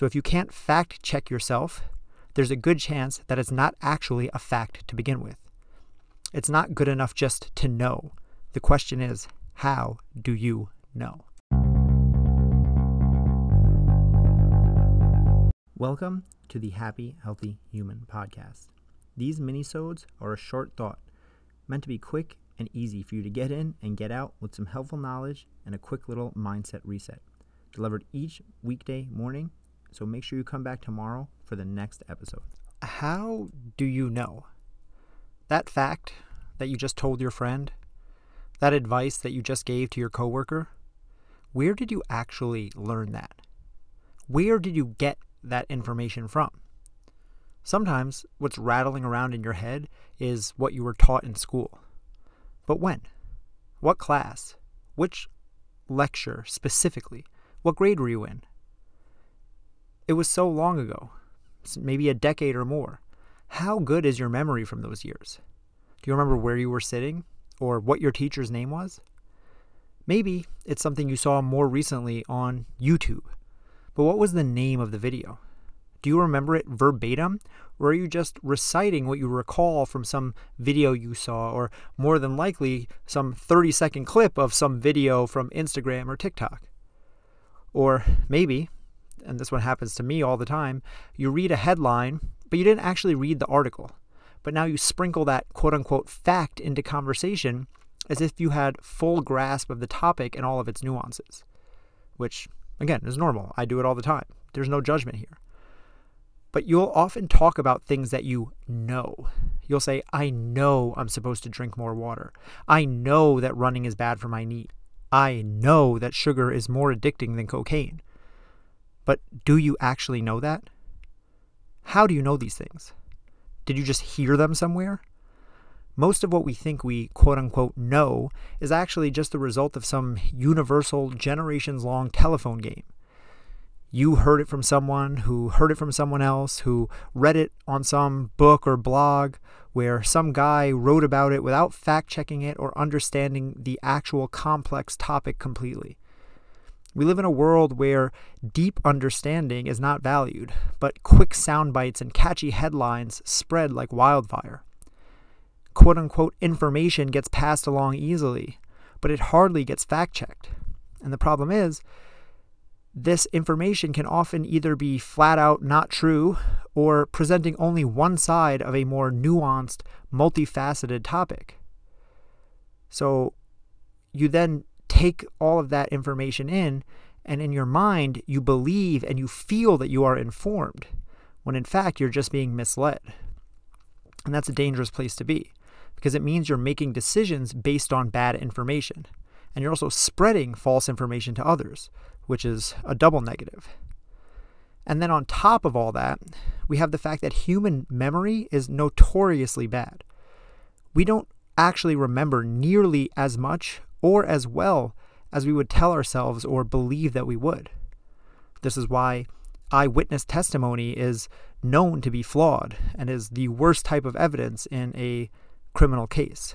So if you can't fact check yourself, there's a good chance that it's not actually a fact to begin with. It's not good enough just to know. The question is, how do you know? Welcome to the Happy Healthy Human podcast. These minisodes are a short thought meant to be quick and easy for you to get in and get out with some helpful knowledge and a quick little mindset reset. Delivered each weekday morning, so make sure you come back tomorrow for the next episode. How do you know? That fact that you just told your friend, that advice that you just gave to your coworker, where did you actually learn that? Where did you get that information from? Sometimes what's rattling around in your head is what you were taught in school. But when? What class? Which lecture specifically? What grade were you in? It was so long ago, maybe a decade or more. How good is your memory from those years? Do you remember where you were sitting or what your teacher's name was? Maybe it's something you saw more recently on YouTube. But what was the name of the video? Do you remember it verbatim, or are you just reciting what you recall from some video you saw, or more than likely, some 30 second clip of some video from Instagram or TikTok? Or maybe, and this one happens to me all the time, you read a headline, but you didn't actually read the article. But now you sprinkle that quote unquote fact into conversation as if you had full grasp of the topic and all of its nuances, which, again, is normal. I do it all the time. There's no judgment here. But you'll often talk about things that you know. You'll say, I know I'm supposed to drink more water. I know that running is bad for my knee. I know that sugar is more addicting than cocaine. But do you actually know that? How do you know these things? Did you just hear them somewhere? Most of what we think we quote unquote know is actually just the result of some universal generations long telephone game you heard it from someone who heard it from someone else who read it on some book or blog where some guy wrote about it without fact checking it or understanding the actual complex topic completely. We live in a world where deep understanding is not valued, but quick sound bites and catchy headlines spread like wildfire. Quote unquote information gets passed along easily, but it hardly gets fact checked. And the problem is, this information can often either be flat out not true or presenting only one side of a more nuanced, multifaceted topic. So you then take all of that information in, and in your mind, you believe and you feel that you are informed, when in fact, you're just being misled. And that's a dangerous place to be because it means you're making decisions based on bad information. And you're also spreading false information to others which is a double negative. And then on top of all that, we have the fact that human memory is notoriously bad. We don't actually remember nearly as much or as well as we would tell ourselves or believe that we would. This is why eyewitness testimony is known to be flawed and is the worst type of evidence in a criminal case.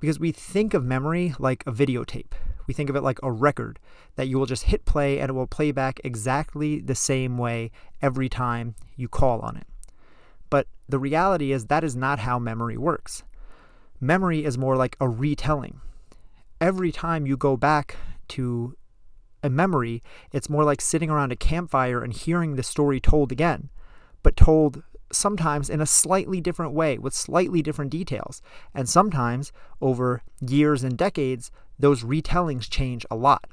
Because we think of memory like a videotape. We think of it like a record that you will just hit play and it will play back exactly the same way every time you call on it. But the reality is that is not how memory works. Memory is more like a retelling. Every time you go back to a memory, it's more like sitting around a campfire and hearing the story told again, but told sometimes in a slightly different way with slightly different details. And sometimes over years and decades, those retellings change a lot.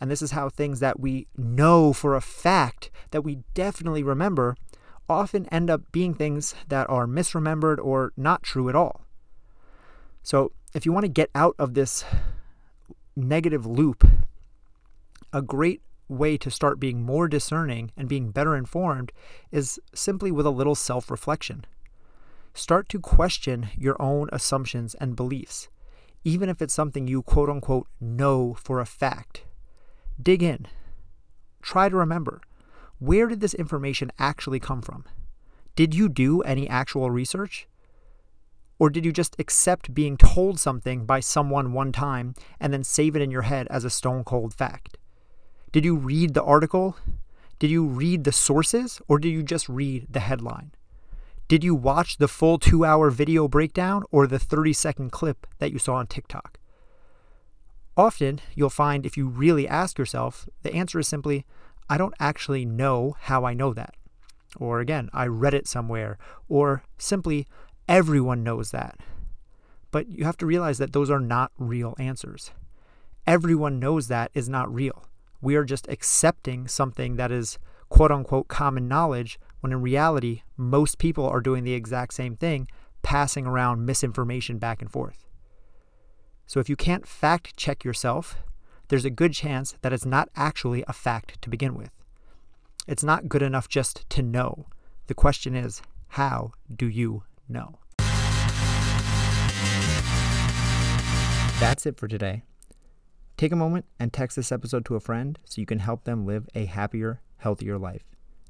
And this is how things that we know for a fact that we definitely remember often end up being things that are misremembered or not true at all. So, if you want to get out of this negative loop, a great way to start being more discerning and being better informed is simply with a little self reflection. Start to question your own assumptions and beliefs even if it's something you quote unquote know for a fact. Dig in. Try to remember where did this information actually come from? Did you do any actual research? Or did you just accept being told something by someone one time and then save it in your head as a stone cold fact? Did you read the article? Did you read the sources or did you just read the headline? Did you watch the full two hour video breakdown or the 30 second clip that you saw on TikTok? Often, you'll find if you really ask yourself, the answer is simply, I don't actually know how I know that. Or again, I read it somewhere. Or simply, everyone knows that. But you have to realize that those are not real answers. Everyone knows that is not real. We are just accepting something that is quote unquote common knowledge when in reality, most people are doing the exact same thing, passing around misinformation back and forth. So if you can't fact check yourself, there's a good chance that it's not actually a fact to begin with. It's not good enough just to know. The question is, how do you know? That's it for today. Take a moment and text this episode to a friend so you can help them live a happier, healthier life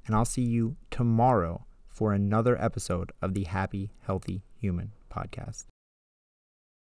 and I'll see you tomorrow for another episode of the Happy, Healthy Human podcast.